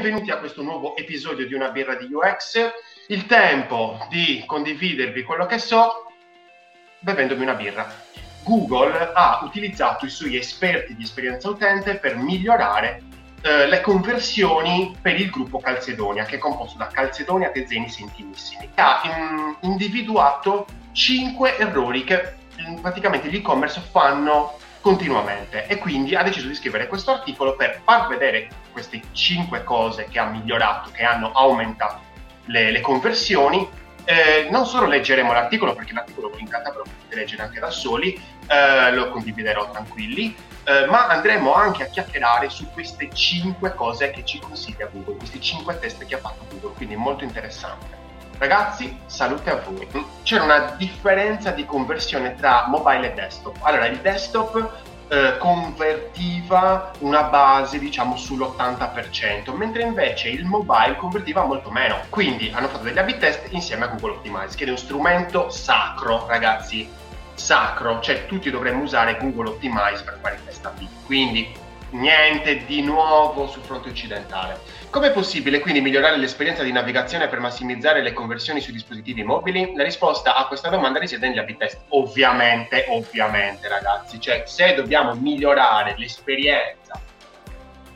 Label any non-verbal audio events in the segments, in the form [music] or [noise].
benvenuti a questo nuovo episodio di Una birra di UX. Il tempo di condividervi quello che so bevendomi una birra. Google ha utilizzato i suoi esperti di esperienza utente per migliorare eh, le conversioni per il gruppo Calcedonia, che è composto da Calcedonia, Tezzeni, Sentimissimi. Ha in, individuato 5 errori che praticamente gli e-commerce fanno continuamente e quindi ha deciso di scrivere questo articolo per far vedere queste 5 cose che ha migliorato, che hanno aumentato le, le conversioni. Eh, non solo leggeremo l'articolo perché l'articolo vi incanta però potete leggere anche da soli, eh, lo condividerò tranquilli, eh, ma andremo anche a chiacchierare su queste 5 cose che ci consiglia Google, questi 5 test che ha fatto Google, quindi molto interessante. Ragazzi, salute a voi. C'era una differenza di conversione tra mobile e desktop. Allora, il desktop eh, convertiva una base, diciamo, sull'80%, mentre invece il mobile convertiva molto meno. Quindi hanno fatto degli A-B test insieme a Google Optimize, che è uno strumento sacro, ragazzi, sacro. Cioè, tutti dovremmo usare Google Optimize per fare test A-B. Quindi, niente di nuovo sul fronte occidentale. Com'è possibile quindi migliorare l'esperienza di navigazione per massimizzare le conversioni sui dispositivi mobili? La risposta a questa domanda risiede negli A-B test. Ovviamente, ovviamente ragazzi, cioè se dobbiamo migliorare l'esperienza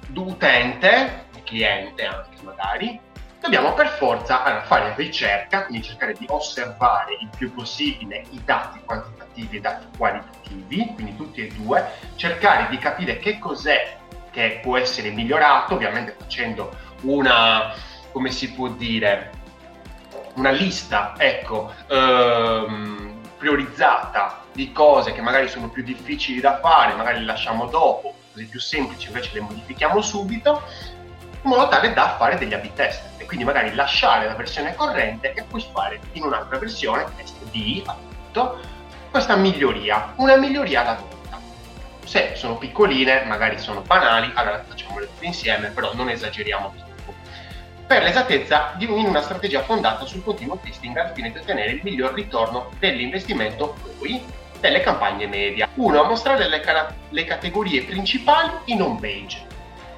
d'utente, cliente anche magari, dobbiamo per forza fare ricerca, quindi cercare di osservare il più possibile i dati quantitativi e i dati qualitativi, quindi tutti e due, cercare di capire che cos'è che può essere migliorato, ovviamente facendo una, come si può dire, una lista, ecco, ehm, priorizzata di cose che magari sono più difficili da fare, magari le lasciamo dopo, così più semplici invece le modifichiamo subito, in modo tale da fare degli A-B test e quindi magari lasciare la versione corrente e poi fare in un'altra versione, test D appunto, questa miglioria, una miglioria alla volta se sono piccoline, magari sono banali, allora facciamole tutte insieme, però non esageriamo. Per l'esattezza, in una strategia fondata sul continuo testing al fine di ottenere il miglior ritorno dell'investimento poi delle campagne media. 1. Mostrare le, car- le categorie principali in home page.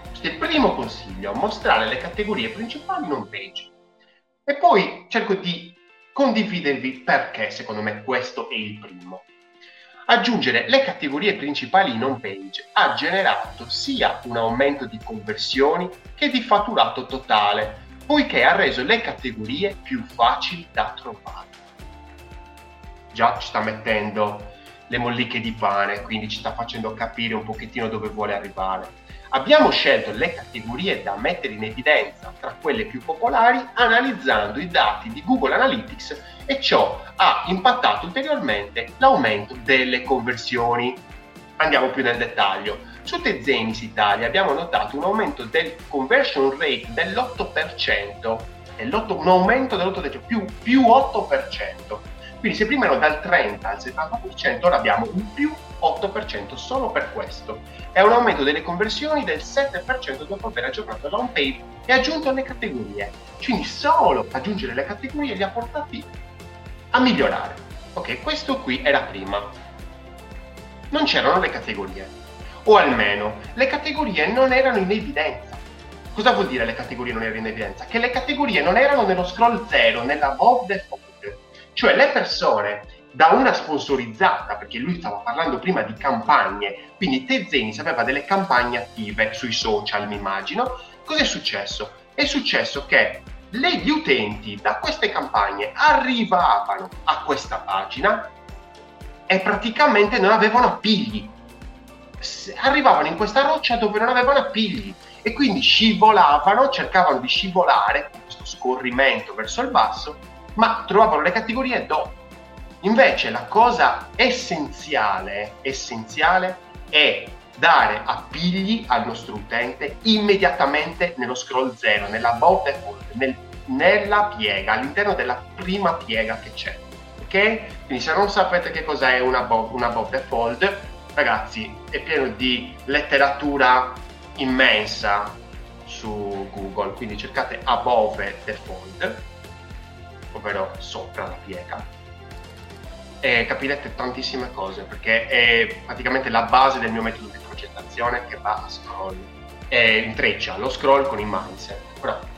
Questo è il primo consiglio, mostrare le categorie principali in home page. E poi cerco di condividervi perché secondo me questo è il primo. Aggiungere le categorie principali in home page ha generato sia un aumento di conversioni che di fatturato totale, poiché ha reso le categorie più facili da trovare. Già ci sta mettendo le molliche di pane, quindi ci sta facendo capire un pochettino dove vuole arrivare. Abbiamo scelto le categorie da mettere in evidenza tra quelle più popolari analizzando i dati di Google Analytics e ciò ha impattato ulteriormente l'aumento delle conversioni. Andiamo più nel dettaglio. Su Tezenis Italia abbiamo notato un aumento del conversion rate dell'8%, un aumento dell'8%, più, più 8%. Quindi se prima ero dal 30 al 70%, ora abbiamo un più 8% solo per questo. È un aumento delle conversioni del 7% dopo aver aggiornato la home page e aggiunto le categorie. Quindi solo aggiungere le categorie li ha portati a migliorare. Ok, questo qui era prima. Non c'erano le categorie. O almeno, le categorie non erano in evidenza. Cosa vuol dire le categorie non erano in evidenza? Che le categorie non erano nello scroll 0, nella bob default. Cioè le persone da una sponsorizzata, perché lui stava parlando prima di campagne, quindi Tezenis aveva delle campagne attive sui social, mi immagino. Cos'è successo? È successo che gli utenti da queste campagne arrivavano a questa pagina e praticamente non avevano appigli. Arrivavano in questa roccia dove non avevano appigli e quindi scivolavano, cercavano di scivolare con questo scorrimento verso il basso, ma trovavano le categorie dopo. Invece la cosa essenziale, essenziale è dare appigli al nostro utente immediatamente nello scroll 0, nella default, nel, nella piega, all'interno della prima piega che c'è. Ok? Quindi se non sapete che cos'è una, bo- una bob default, ragazzi, è pieno di letteratura immensa su Google, quindi cercate above default, ovvero sopra la piega e capirete tantissime cose perché è praticamente la base del mio metodo di progettazione che va a scroll e intreccia lo scroll con il mindset.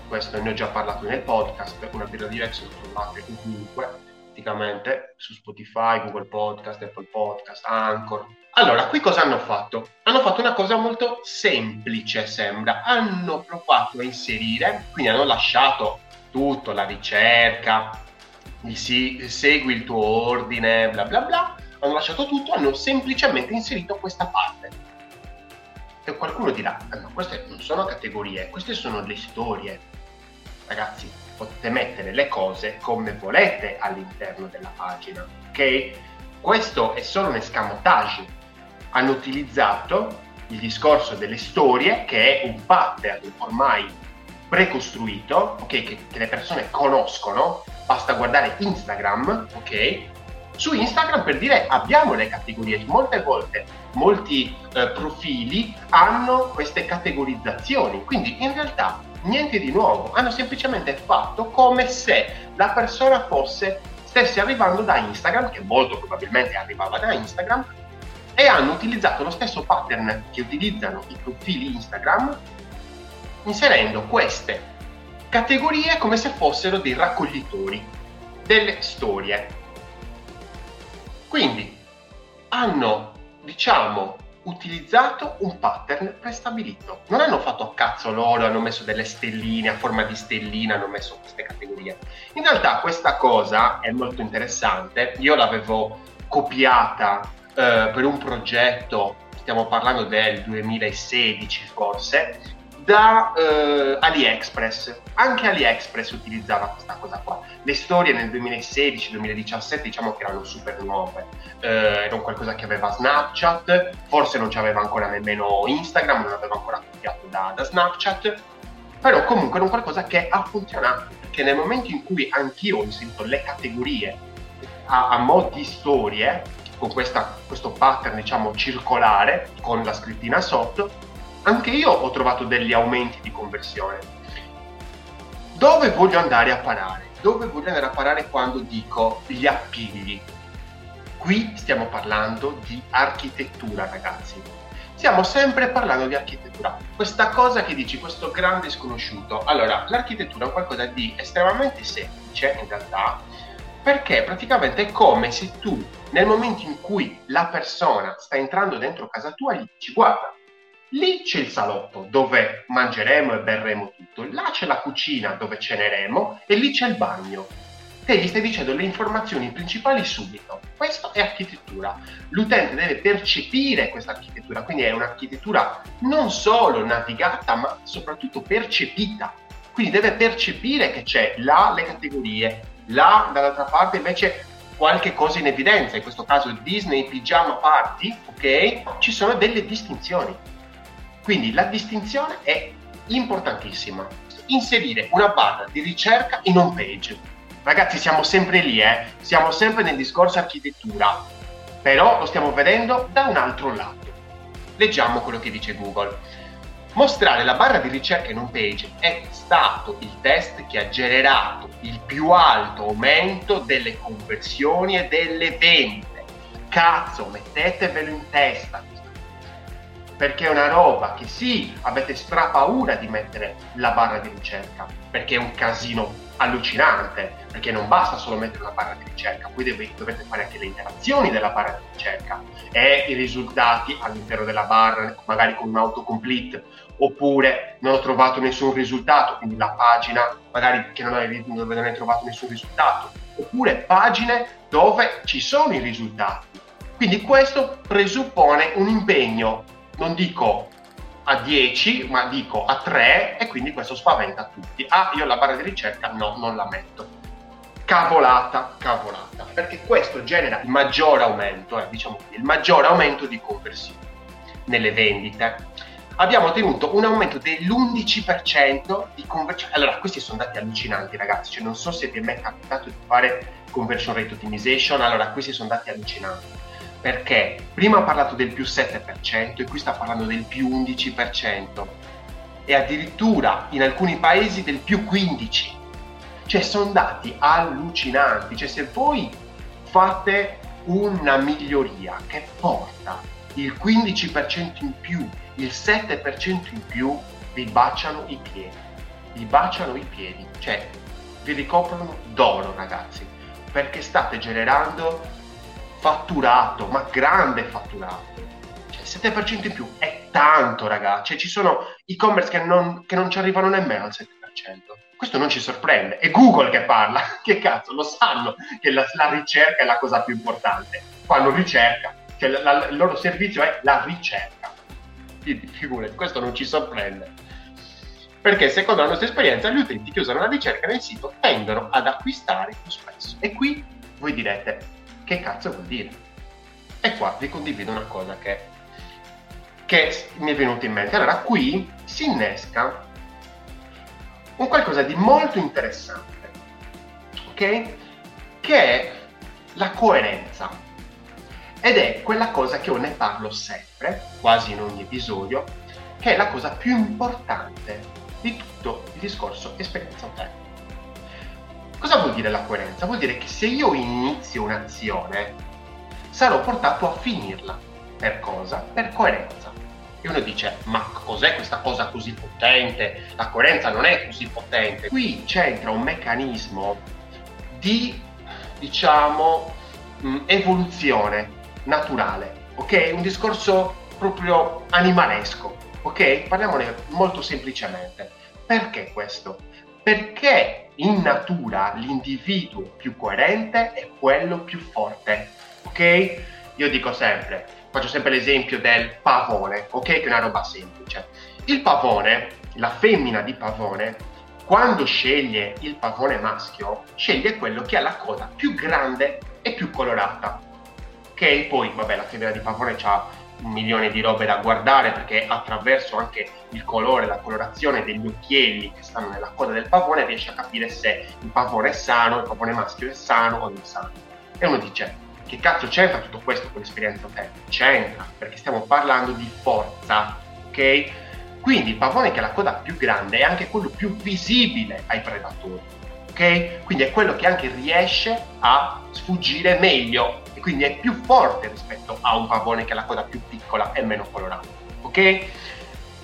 questo ne ho già parlato nel podcast, una birra diversa lo trovate ovunque, praticamente su Spotify, Google Podcast, Apple Podcast, Anchor. Allora, qui cosa hanno fatto? Hanno fatto una cosa molto semplice, sembra. Hanno provato a inserire, quindi hanno lasciato tutto, la ricerca, si, segui il tuo ordine, bla bla bla, hanno lasciato tutto, hanno semplicemente inserito questa parte. E qualcuno dirà, ah, no, queste non sono categorie, queste sono le storie. Ragazzi, potete mettere le cose come volete all'interno della pagina, ok? Questo è solo un escamotage. Hanno utilizzato il discorso delle storie, che è un pattern ormai precostruito, ok? Che, che le persone conoscono, basta guardare Instagram, ok? Su Instagram per dire abbiamo le categorie, molte volte molti eh, profili hanno queste categorizzazioni, quindi in realtà niente di nuovo, hanno semplicemente fatto come se la persona fosse stesse arrivando da Instagram, che molto probabilmente arrivava da Instagram, e hanno utilizzato lo stesso pattern che utilizzano i profili Instagram, inserendo queste categorie come se fossero dei raccoglitori delle storie. Quindi hanno, diciamo, utilizzato un pattern prestabilito. Non hanno fatto a cazzo loro, hanno messo delle stelline a forma di stellina, hanno messo queste categorie. In realtà questa cosa è molto interessante. Io l'avevo copiata eh, per un progetto, stiamo parlando del 2016 forse, da eh, AliExpress. Anche AliExpress utilizzava questa cosa qua. Le storie nel 2016-2017 diciamo che erano super nuove, eh, erano qualcosa che aveva Snapchat, forse non c'aveva ancora nemmeno Instagram, non aveva ancora copiato da, da Snapchat, però comunque era qualcosa che ha funzionato, perché nel momento in cui anch'io ho inserito le categorie a, a mo' storie, con questa, questo pattern diciamo circolare, con la scrittina sotto, anche io ho trovato degli aumenti di conversione. Dove voglio andare a parare? Dove voglio andare a parare quando dico gli appigli? Qui stiamo parlando di architettura, ragazzi. Stiamo sempre parlando di architettura. Questa cosa che dici, questo grande sconosciuto. Allora, l'architettura è qualcosa di estremamente semplice, in realtà, perché praticamente è come se tu, nel momento in cui la persona sta entrando dentro casa tua, gli dici, guarda, Lì c'è il salotto dove mangeremo e berremo tutto, là c'è la cucina dove ceneremo e lì c'è il bagno. Te gli stai dicendo le informazioni principali subito. Questo è architettura. L'utente deve percepire questa architettura, quindi è un'architettura non solo navigata, ma soprattutto percepita. Quindi deve percepire che c'è là le categorie, là dall'altra parte invece qualche cosa in evidenza, in questo caso Disney Pigiama Party, ok? Ci sono delle distinzioni quindi la distinzione è importantissima. Inserire una barra di ricerca in home page. Ragazzi, siamo sempre lì, eh? siamo sempre nel discorso architettura, però lo stiamo vedendo da un altro lato. Leggiamo quello che dice Google. Mostrare la barra di ricerca in home page è stato il test che ha generato il più alto aumento delle conversioni e delle vendite. Cazzo, mettetevelo in testa perché è una roba che sì, avete strapaura di mettere la barra di ricerca, perché è un casino allucinante, perché non basta solo mettere la barra di ricerca, poi deve, dovete fare anche le interazioni della barra di ricerca e i risultati all'interno della barra, magari con un autocomplete, oppure non ho trovato nessun risultato, quindi la pagina magari che non dove non hai trovato nessun risultato, oppure pagine dove ci sono i risultati. Quindi questo presuppone un impegno non dico a 10, ma dico a 3 e quindi questo spaventa tutti. Ah, io la barra di ricerca no, non la metto. Cavolata, cavolata, perché questo genera il maggior aumento, eh, diciamo il maggior aumento di conversione nelle vendite. Abbiamo ottenuto un aumento dell'11% di conversione. Allora, questi sono dati allucinanti, ragazzi. Cioè, non so se vi è mai capitato di fare conversion rate optimization. Allora, questi sono dati allucinanti perché prima ha parlato del più 7% e qui sta parlando del più 11% e addirittura in alcuni paesi del più 15%. Cioè sono dati allucinanti, cioè se voi fate una miglioria che porta il 15% in più, il 7% in più, vi baciano i piedi. vi baciano i piedi, cioè vi ricoprono d'oro ragazzi, perché state generando fatturato, ma grande fatturato. Cioè 7% in più è tanto ragazzi, cioè, ci sono e-commerce che non, che non ci arrivano nemmeno al 7%. Questo non ci sorprende, è Google che parla, [laughs] che cazzo, lo sanno che la, la ricerca è la cosa più importante. Fanno ricerca, cioè la, la, il loro servizio è la ricerca. Quindi figurati, questo non ci sorprende perché secondo la nostra esperienza gli utenti che usano la ricerca nel sito tendono ad acquistare più spesso. E qui voi direte, che cazzo vuol dire? E qua vi condivido una cosa che, che mi è venuta in mente. Allora, qui si innesca un qualcosa di molto interessante, ok? Che è la coerenza. Ed è quella cosa che io ne parlo sempre, quasi in ogni episodio, che è la cosa più importante di tutto il discorso esperienza utente. Cosa vuol dire la coerenza? Vuol dire che se io inizio un'azione, sarò portato a finirla. Per cosa? Per coerenza. E uno dice, ma cos'è questa cosa così potente? La coerenza non è così potente. Qui c'entra un meccanismo di, diciamo, mm, evoluzione naturale, ok? Un discorso proprio animalesco. Ok? Parliamone molto semplicemente. Perché questo? Perché in natura l'individuo più coerente è quello più forte. Ok? Io dico sempre, faccio sempre l'esempio del pavone, ok? Che è una roba semplice. Il pavone, la femmina di pavone, quando sceglie il pavone maschio, sceglie quello che ha la coda più grande e più colorata. Ok? Poi, vabbè, la femmina di pavone ha un milione di robe da guardare perché attraverso anche il colore, la colorazione degli occhielli che stanno nella coda del pavone riesce a capire se il pavone è sano, il pavone maschio è sano o non sano. E uno dice, che cazzo c'entra tutto questo con l'esperienza utente? C'entra, perché stiamo parlando di forza, ok? Quindi il pavone che ha la coda più grande è anche quello più visibile ai predatori, ok? Quindi è quello che anche riesce a sfuggire meglio quindi è più forte rispetto a un pavone che ha la coda più piccola e meno colorata. Ok?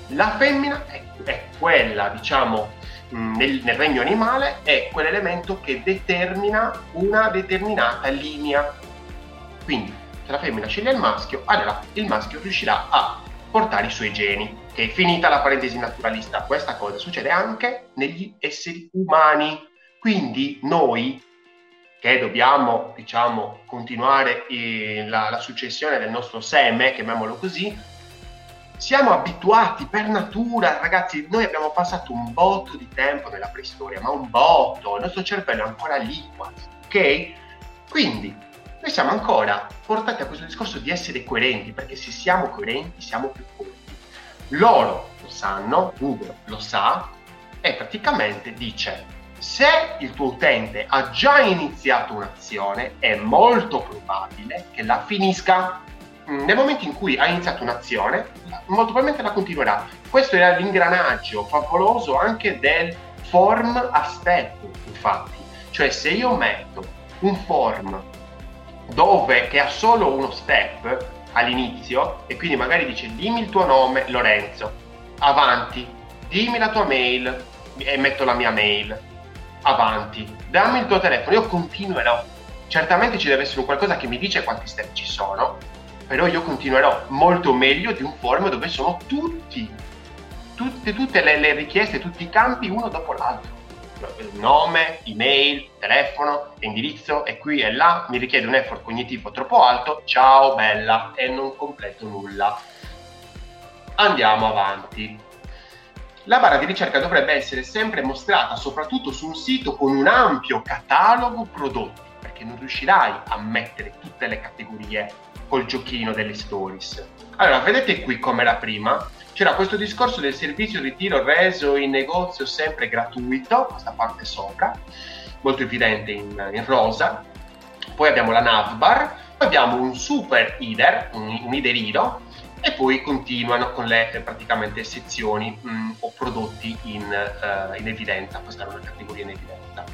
La femmina è, è quella, diciamo, nel, nel, regno animale, è quell'elemento che determina una determinata linea. Quindi, se la femmina sceglie il maschio, allora il maschio riuscirà a portare i suoi geni. È finita la parentesi naturalista, questa cosa succede anche negli esseri umani. Quindi noi che dobbiamo diciamo, continuare la, la successione del nostro seme, chiamiamolo così, siamo abituati per natura, ragazzi, noi abbiamo passato un botto di tempo nella preistoria, ma un botto, il nostro cervello è ancora lì quasi, ok? Quindi noi siamo ancora portati a questo discorso di essere coerenti, perché se siamo coerenti siamo più forti. Loro lo sanno, Google lo sa, e praticamente dice se il tuo utente ha già iniziato un'azione, è molto probabile che la finisca. Mm, nel momento in cui ha iniziato un'azione, molto probabilmente la continuerà. Questo era l'ingranaggio favoloso anche del form a step, infatti. Cioè se io metto un form dove che ha solo uno step all'inizio e quindi magari dice dimmi il tuo nome Lorenzo, avanti, dimmi la tua mail e metto la mia mail avanti, dammi il tuo telefono, io continuerò. Certamente ci deve essere qualcosa che mi dice quanti step ci sono, però io continuerò molto meglio di un forum dove sono tutti, tutte, tutte le, le richieste, tutti i campi uno dopo l'altro. Nome, email, telefono, indirizzo e qui e là mi richiede un effort cognitivo troppo alto, ciao bella e non completo nulla. Andiamo avanti. La barra di ricerca dovrebbe essere sempre mostrata soprattutto su un sito con un ampio catalogo prodotti, perché non riuscirai a mettere tutte le categorie col giochino delle stories. Allora, vedete qui come era prima? C'era questo discorso del servizio ritiro reso in negozio sempre gratuito, questa parte sopra, molto evidente in, in rosa. Poi abbiamo la navbar, poi abbiamo un super IDER, un, un IDERino, e poi continuano con le eh, praticamente sezioni mh, mm, o prodotti in, uh, in, evidenza, questa è una categoria in evidenza.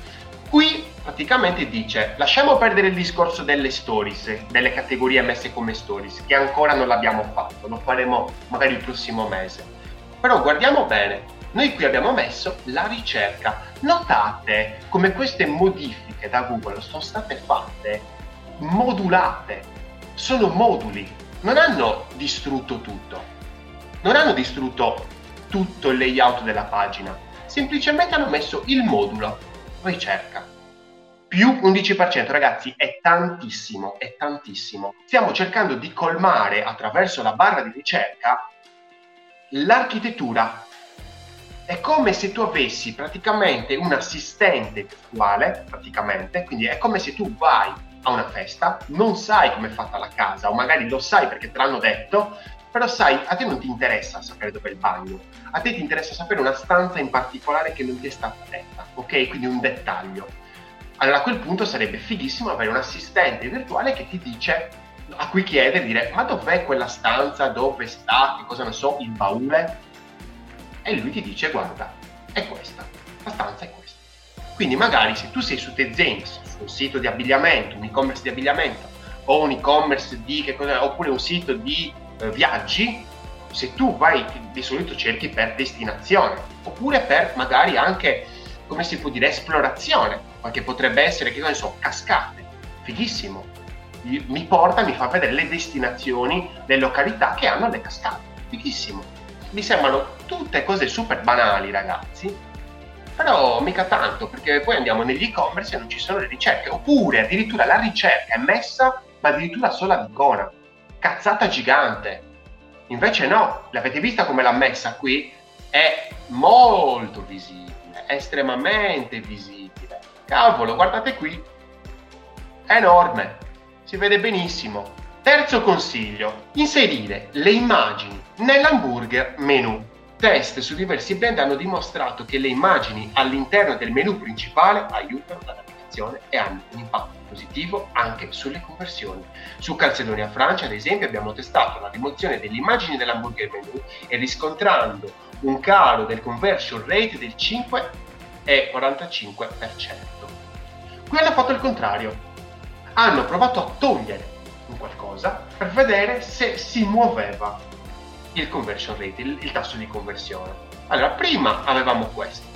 Qui praticamente dice lasciamo perdere il discorso delle stories, delle categorie messe come stories, che ancora non l'abbiamo fatto, lo faremo magari il prossimo mese. Però guardiamo bene, Noi qui abbiamo messo la ricerca. Notate come queste modifiche da Google sono state fatte modulate, sono moduli, non hanno distrutto tutto, non hanno distrutto tutto il layout della pagina, semplicemente hanno messo il modulo ricerca. Più 11%, ragazzi, è tantissimo, è tantissimo. Stiamo cercando di colmare attraverso la barra di ricerca l'architettura. È come se tu avessi praticamente un assistente virtuale, praticamente, quindi è come se tu vai a una festa, non sai come è fatta la casa, o magari lo sai perché te l'hanno detto, però sai, a te non ti interessa sapere dove è il bagno, a te ti interessa sapere una stanza in particolare che non ti è stata detta, ok? Quindi un dettaglio. Allora a quel punto sarebbe fighissimo avere un assistente virtuale che ti dice, a cui chiede, dire, ma dov'è quella stanza, dove sta, che cosa ne so, il baule? E lui ti dice, guarda, è questa, la stanza è questa. Quindi magari se tu sei su TeZenix, su un sito di abbigliamento, un e-commerce di abbigliamento, o un e-commerce di, che cosa, oppure un sito di eh, viaggi, se tu vai di solito cerchi per destinazione, oppure per magari anche, come si può dire, esplorazione, perché potrebbe essere, che ne so, cascate, fighissimo. Mi porta, mi fa vedere le destinazioni, le località che hanno le cascate, fighissimo. Mi sembrano tutte cose super banali, ragazzi, però mica tanto, perché poi andiamo negli e-commerce e non ci sono le ricerche, oppure addirittura la ricerca è messa, ma addirittura solo ad icona cazzata gigante. Invece no, l'avete vista come l'ha messa qui? È molto visibile, è estremamente visibile. Cavolo, guardate qui. È enorme, si vede benissimo. Terzo consiglio, inserire le immagini nell'hamburger menu. Test su diversi brand hanno dimostrato che le immagini all'interno del menu principale aiutano la navigazione e hanno un impatto positivo anche sulle conversioni. Su Calzedonia Francia, ad esempio, abbiamo testato la rimozione delle immagini dell'hamburger menu e riscontrando un calo del conversion rate del 5,45%. Qui hanno fatto il contrario. Hanno provato a togliere un qualcosa per vedere se si muoveva il conversion rate, il, il tasso di conversione. Allora, prima avevamo questo.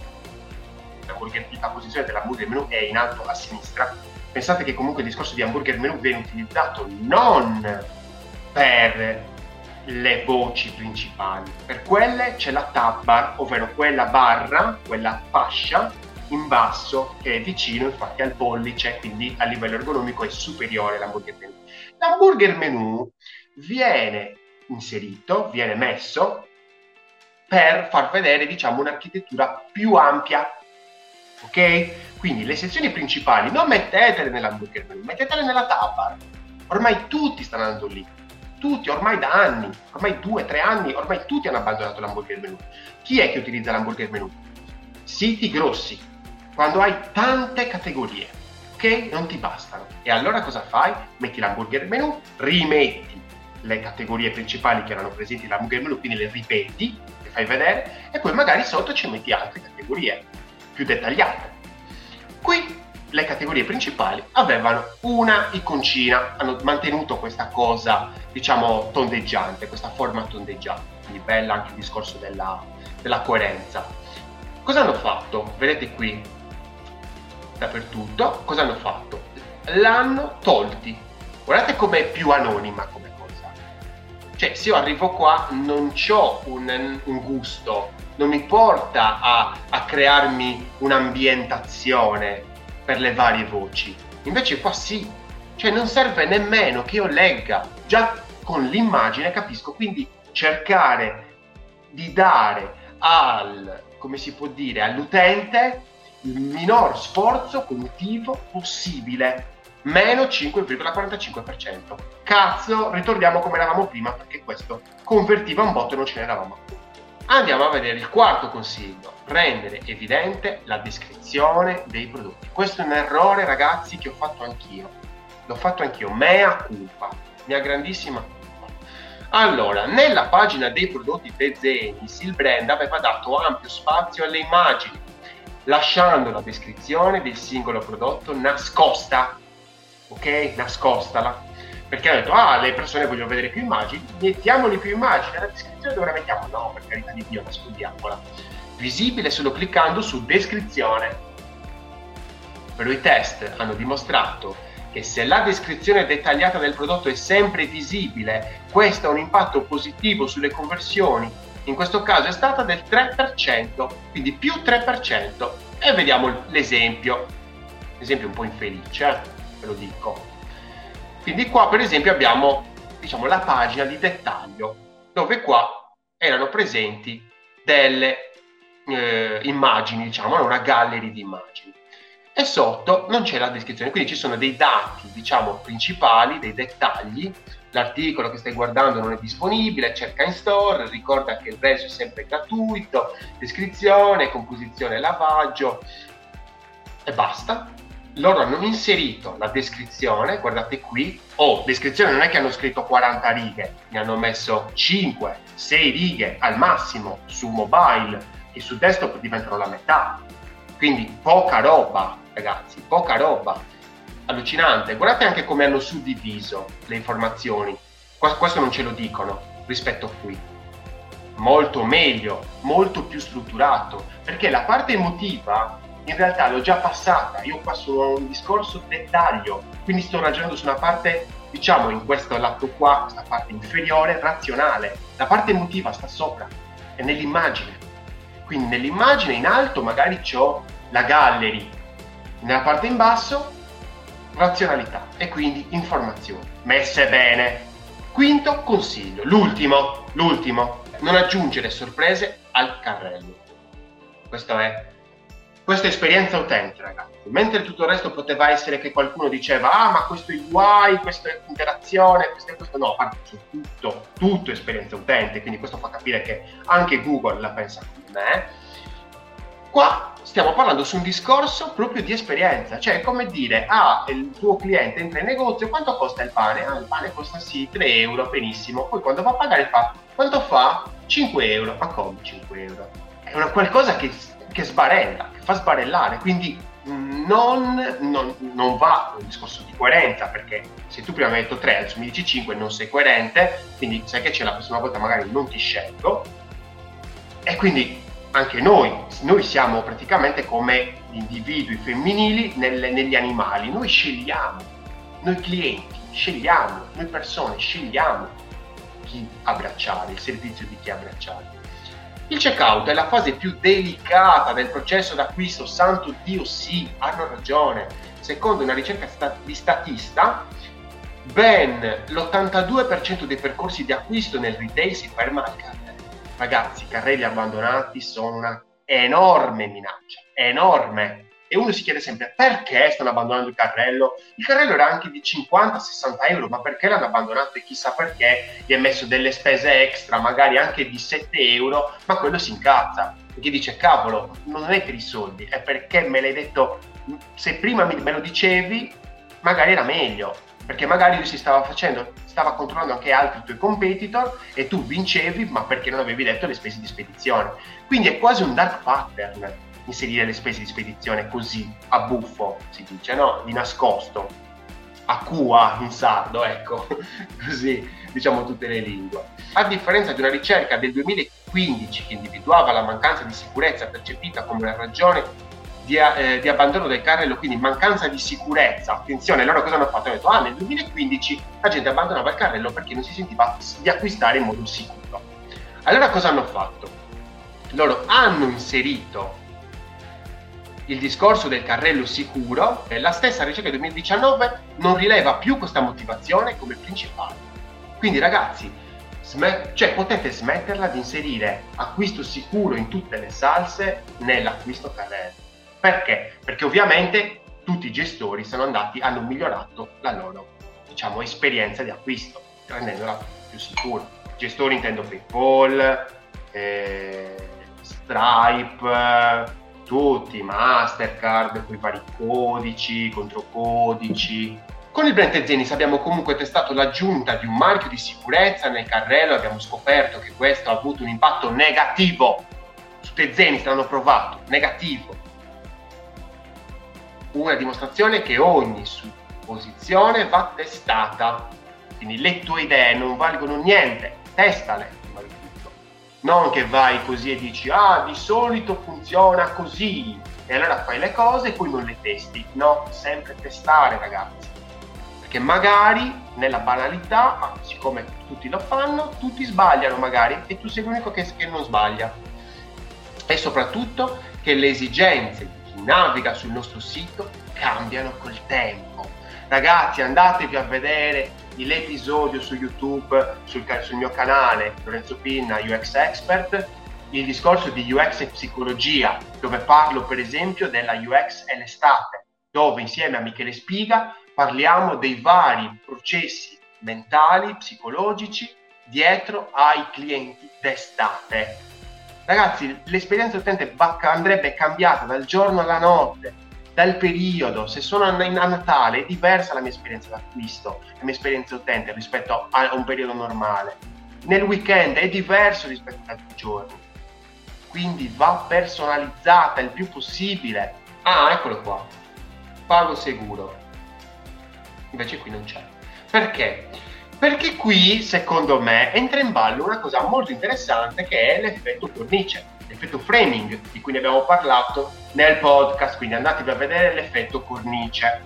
La, posizione dell'hamburger menu è in alto a sinistra pensate che comunque il discorso di hamburger menu viene utilizzato non per le voci principali, per quelle c'è la tab bar, ovvero quella barra, quella fascia in basso che è vicino infatti al pollice, quindi a livello ergonomico è superiore all'hamburger menu. L'hamburger menu viene inserito, viene messo per far vedere diciamo un'architettura più ampia, ok? Quindi le sezioni principali non mettetele nell'hamburger menu, mettetele nella tab Ormai tutti stanno andando lì. Tutti, ormai da anni, ormai due, tre anni, ormai tutti hanno abbandonato l'hamburger menu. Chi è che utilizza l'hamburger menu? Siti grossi, quando hai tante categorie, ok? Non ti bastano. E allora cosa fai? Metti l'hamburger menu, rimetti le categorie principali che erano presenti nell'hamburger menu, quindi le ripeti, le fai vedere, e poi magari sotto ci metti altre categorie più dettagliate. Qui le categorie principali avevano una iconcina, hanno mantenuto questa cosa, diciamo, tondeggiante, questa forma tondeggiante, quindi bella anche il discorso della, della coerenza. Cosa hanno fatto? Vedete qui, dappertutto, cosa hanno fatto? L'hanno tolti. Guardate com'è più anonima. Cioè, se io arrivo qua non ho un, un gusto. Non mi porta a, a crearmi un'ambientazione per le varie voci. Invece qua sì, cioè non serve nemmeno che io legga, già con l'immagine capisco, quindi cercare di dare al, come si può dire, all'utente il minor sforzo cognitivo possibile, meno 5,45%. Cazzo, ritorniamo come eravamo prima perché questo convertiva un botto e non ce n'eravamo più. Andiamo a vedere il quarto consiglio, rendere evidente la descrizione dei prodotti. Questo è un errore ragazzi che ho fatto anch'io, l'ho fatto anch'io, mea culpa, mia grandissima culpa. Allora, nella pagina dei prodotti Tezenis il brand aveva dato ampio spazio alle immagini, lasciando la descrizione del singolo prodotto nascosta, ok? Nascostala perché ha detto ah le persone vogliono vedere più immagini mettiamoli più immagini nella descrizione dove la mettiamo no per carità di Dio nascondiamola visibile solo cliccando su descrizione. Però i test hanno dimostrato che se la descrizione dettagliata del prodotto è sempre visibile, questo ha un impatto positivo sulle conversioni. In questo caso è stata del 3%, quindi più 3%. E vediamo l'esempio. Esempio un po' infelice, eh? Ve lo dico. Quindi qua per esempio abbiamo diciamo, la pagina di dettaglio, dove qua erano presenti delle eh, immagini, diciamo, una gallery di immagini. E sotto non c'è la descrizione, quindi ci sono dei dati, diciamo, principali, dei dettagli. L'articolo che stai guardando non è disponibile, cerca in store, ricorda che il reso è sempre gratuito, descrizione, composizione lavaggio e basta. Loro hanno inserito la descrizione, guardate qui, oh, descrizione non è che hanno scritto 40 righe, ne hanno messo 5, 6 righe al massimo su mobile e su desktop diventano la metà. Quindi poca roba, ragazzi, poca roba. Allucinante. Guardate anche come hanno suddiviso le informazioni. Questo non ce lo dicono rispetto a qui. Molto meglio, molto più strutturato, perché la parte emotiva in realtà l'ho già passata. Io passo a un discorso dettaglio, quindi sto ragionando su una parte, diciamo, in questo lato qua, questa parte inferiore, razionale. La parte emotiva sta sopra, è nell'immagine quindi nell'immagine in alto magari ho la gallery, nella parte in basso razionalità e quindi informazioni messe bene. Quinto consiglio, l'ultimo, l'ultimo, non aggiungere sorprese al carrello. Questo è questa esperienza utente, ragazzi. Mentre tutto il resto poteva essere che qualcuno diceva, ah, ma questo è UI, questa è interazione, questo è questo. No, parte tutto, tutto esperienza utente, quindi questo fa capire che anche Google la pensa come me. Qua stiamo parlando su un discorso proprio di esperienza, cioè come dire, ah, il tuo cliente entra in negozio, quanto costa il pane? Ah, il pane costa sì 3 euro, benissimo. Poi quando va a pagare fa, quanto fa? 5 euro. Ma come 5 euro? È una qualcosa che che sbarella, che fa sbarellare, quindi non, non, non, va un discorso di coerenza, perché se tu prima mi hai detto 3, adesso mi dici 5, non sei coerente, quindi sai che c'è la prossima volta magari non ti scelgo. E quindi anche noi, noi siamo praticamente come individui femminili nelle, negli animali, noi scegliamo, noi clienti scegliamo, noi persone scegliamo chi abbracciare, il servizio di chi abbracciare. Il checkout è la fase più delicata del processo d'acquisto, santo Dio sì, hanno ragione. Secondo una ricerca di statista, ben l'82% dei percorsi di acquisto nel retail si ferma al carrello. Ragazzi, i carrelli abbandonati sono una enorme minaccia, enorme e uno si chiede sempre perché stanno abbandonando il carrello. Il carrello era anche di 50-60 euro, ma perché l'hanno abbandonato e chissà perché gli ha messo delle spese extra, magari anche di 7 euro, ma quello si incazza. Perché dice cavolo, non è per i soldi, è perché me l'hai detto, se prima me lo dicevi, magari era meglio. Perché magari lui si stava facendo, stava controllando anche altri tuoi competitor e tu vincevi, ma perché non avevi detto le spese di spedizione. Quindi è quasi un dark pattern inserire le spese di spedizione così a buffo, si dice, no? Di nascosto, a cua in sardo, ecco, [laughs] così diciamo tutte le lingue. A differenza di una ricerca del 2015 che individuava la mancanza di sicurezza percepita come una ragione di, eh, di, abbandono del carrello, quindi mancanza di sicurezza. Attenzione, loro cosa hanno fatto? Hanno detto, ah, nel 2015 la gente abbandonava il carrello perché non si sentiva di acquistare in modo sicuro. Allora cosa hanno fatto? Loro hanno inserito il discorso del carrello sicuro, la stessa ricerca del 2019 non rileva più questa motivazione come principale. Quindi ragazzi, sm- cioè, potete smetterla di inserire acquisto sicuro in tutte le salse nell'acquisto carrello. Perché? Perché ovviamente tutti i gestori sono andati, hanno migliorato la loro diciamo, esperienza di acquisto, rendendola più sicura. Gestori intendo PayPal, eh, Stripe, tutti, Mastercard, con i vari codici, controcodici. Con il brand Zenis abbiamo comunque testato l'aggiunta di un marchio di sicurezza nel carrello abbiamo scoperto che questo ha avuto un impatto negativo. Su Tezenis l'hanno provato, negativo. Una dimostrazione che ogni supposizione va testata. Quindi le tue idee non valgono niente, testale non che vai così e dici ah di solito funziona così e allora fai le cose e poi non le testi. No, sempre testare ragazzi. Perché magari nella banalità, ah, siccome tutti lo fanno, tutti sbagliano magari e tu sei l'unico che, che non sbaglia. E soprattutto che le esigenze di chi naviga sul nostro sito cambiano col tempo. Ragazzi, andatevi a vedere l'episodio su YouTube, sul, sul mio canale Lorenzo Pinna UX Expert, il discorso di UX e psicologia, dove parlo per esempio della UX e l'estate, dove insieme a Michele Spiga parliamo dei vari processi mentali, psicologici dietro ai clienti d'estate. Ragazzi, l'esperienza utente andrebbe cambiata dal giorno alla notte, dal periodo. Se sono a, Natale è diversa la mia esperienza d'acquisto, la mia esperienza utente rispetto a, a un periodo normale. Nel weekend è diverso rispetto ad altri giorni. Quindi va personalizzata il più possibile. Ah, eccolo qua. Pago sicuro invece qui non c'è. Perché? Perché qui, secondo me, entra in ballo una cosa molto interessante che è l'effetto cornice, l'effetto framing, di cui ne abbiamo parlato nel podcast, quindi andatevi a vedere l'effetto cornice.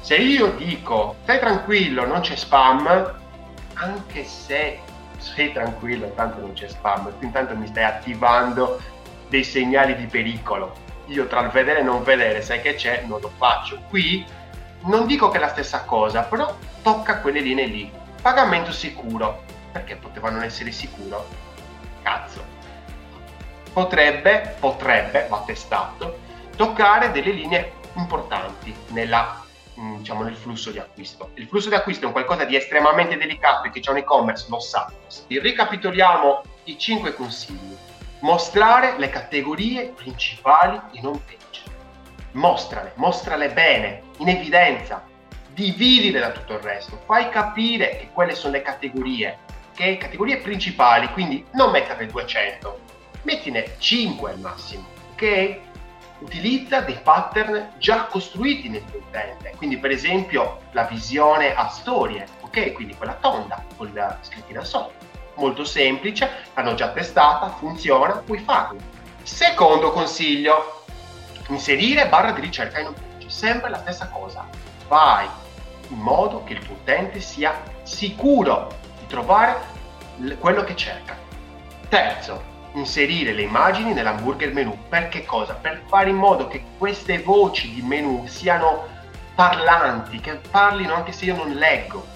Se io dico stai tranquillo, non c'è spam, anche se sei tranquillo, tanto non c'è spam, tu intanto mi stai attivando dei segnali di pericolo. Io tra il vedere e non vedere, sai che c'è, non lo faccio. Qui non dico che è la stessa cosa, però tocca quelle linee lì. Pagamento sicuro. Perché poteva non essere sicuro? Cazzo. Potrebbe, potrebbe, va testato, toccare delle linee importanti nella, mm, diciamo, nel flusso di acquisto. Il flusso di acquisto è un qualcosa di estremamente delicato e che c'è un e-commerce lo sa. Ricapitoliamo i cinque consigli. Mostrare le categorie principali in home page mostrale, mostrale bene, in evidenza, dividile da tutto il resto, fai capire che quelle sono le categorie, che categorie principali, quindi non mettere 200, mettine 5 al massimo, ok? Utilizza dei pattern già costruiti nel tuo utente, quindi per esempio la visione a storie, ok? Quindi quella tonda con la scrittina sotto, molto semplice, l'hanno già testata, funziona, puoi farlo. Secondo consiglio, inserire barra di ricerca in un page, sempre la stessa cosa. Fai in modo che il tuo utente sia sicuro di trovare quello che cerca. Terzo, inserire le immagini nell'hamburger menu. Per che cosa? Per fare in modo che queste voci di menu siano parlanti, che parlino anche se io non leggo.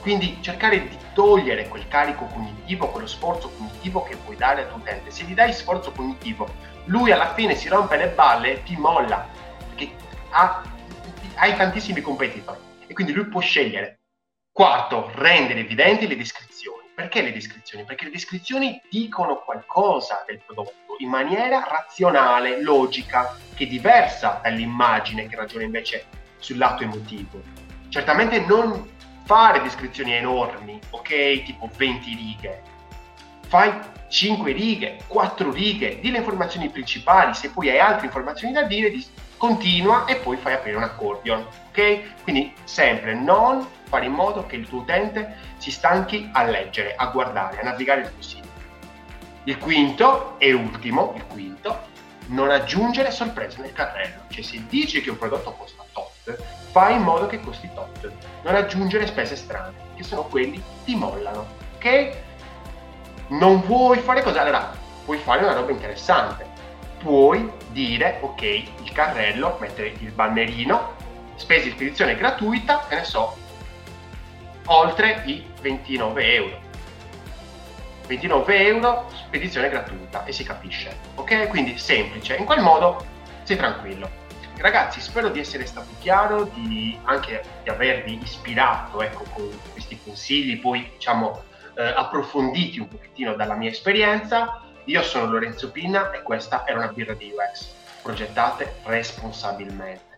Quindi cercare di togliere quel carico cognitivo, quello sforzo cognitivo che puoi dare al tuo utente. Se gli dai sforzo cognitivo lui alla fine si rompe le balle e ti molla, perché ha, hai tantissimi competitor e quindi lui può scegliere. Quarto, rendere evidenti le descrizioni. Perché le descrizioni? Perché le descrizioni dicono qualcosa del prodotto in maniera razionale, logica, che è diversa dall'immagine che ragiona invece sul lato emotivo. Certamente non fare descrizioni enormi, ok? Tipo 20 righe. Fai 5 righe, 4 righe, di le informazioni principali, se poi hai altre informazioni da dire, continua e poi fai aprire un accordion, ok? Quindi sempre non fare in modo che il tuo utente si stanchi a leggere, a guardare, a navigare il tuo sito. Il quinto e ultimo, il quinto, non aggiungere sorprese nel carrello, cioè se dici che un prodotto costa tot, fai in modo che costi tot, non aggiungere spese strane, che sono quelli ti mollano, ok? non vuoi fare cosa? Allora, puoi fare una roba interessante. Puoi dire, ok, il carrello, mettere il bannerino, spese di spedizione gratuita, che ne so, oltre i 29 euro. 29 euro, spedizione gratuita e si capisce, ok? Quindi semplice, in quel modo sei tranquillo. Ragazzi, spero di essere stato chiaro, di anche di avervi ispirato ecco, con questi consigli, poi diciamo eh, approfonditi un pochettino dalla mia esperienza. Io sono Lorenzo Pinna e questa era una birra di UX. Progettate responsabilmente.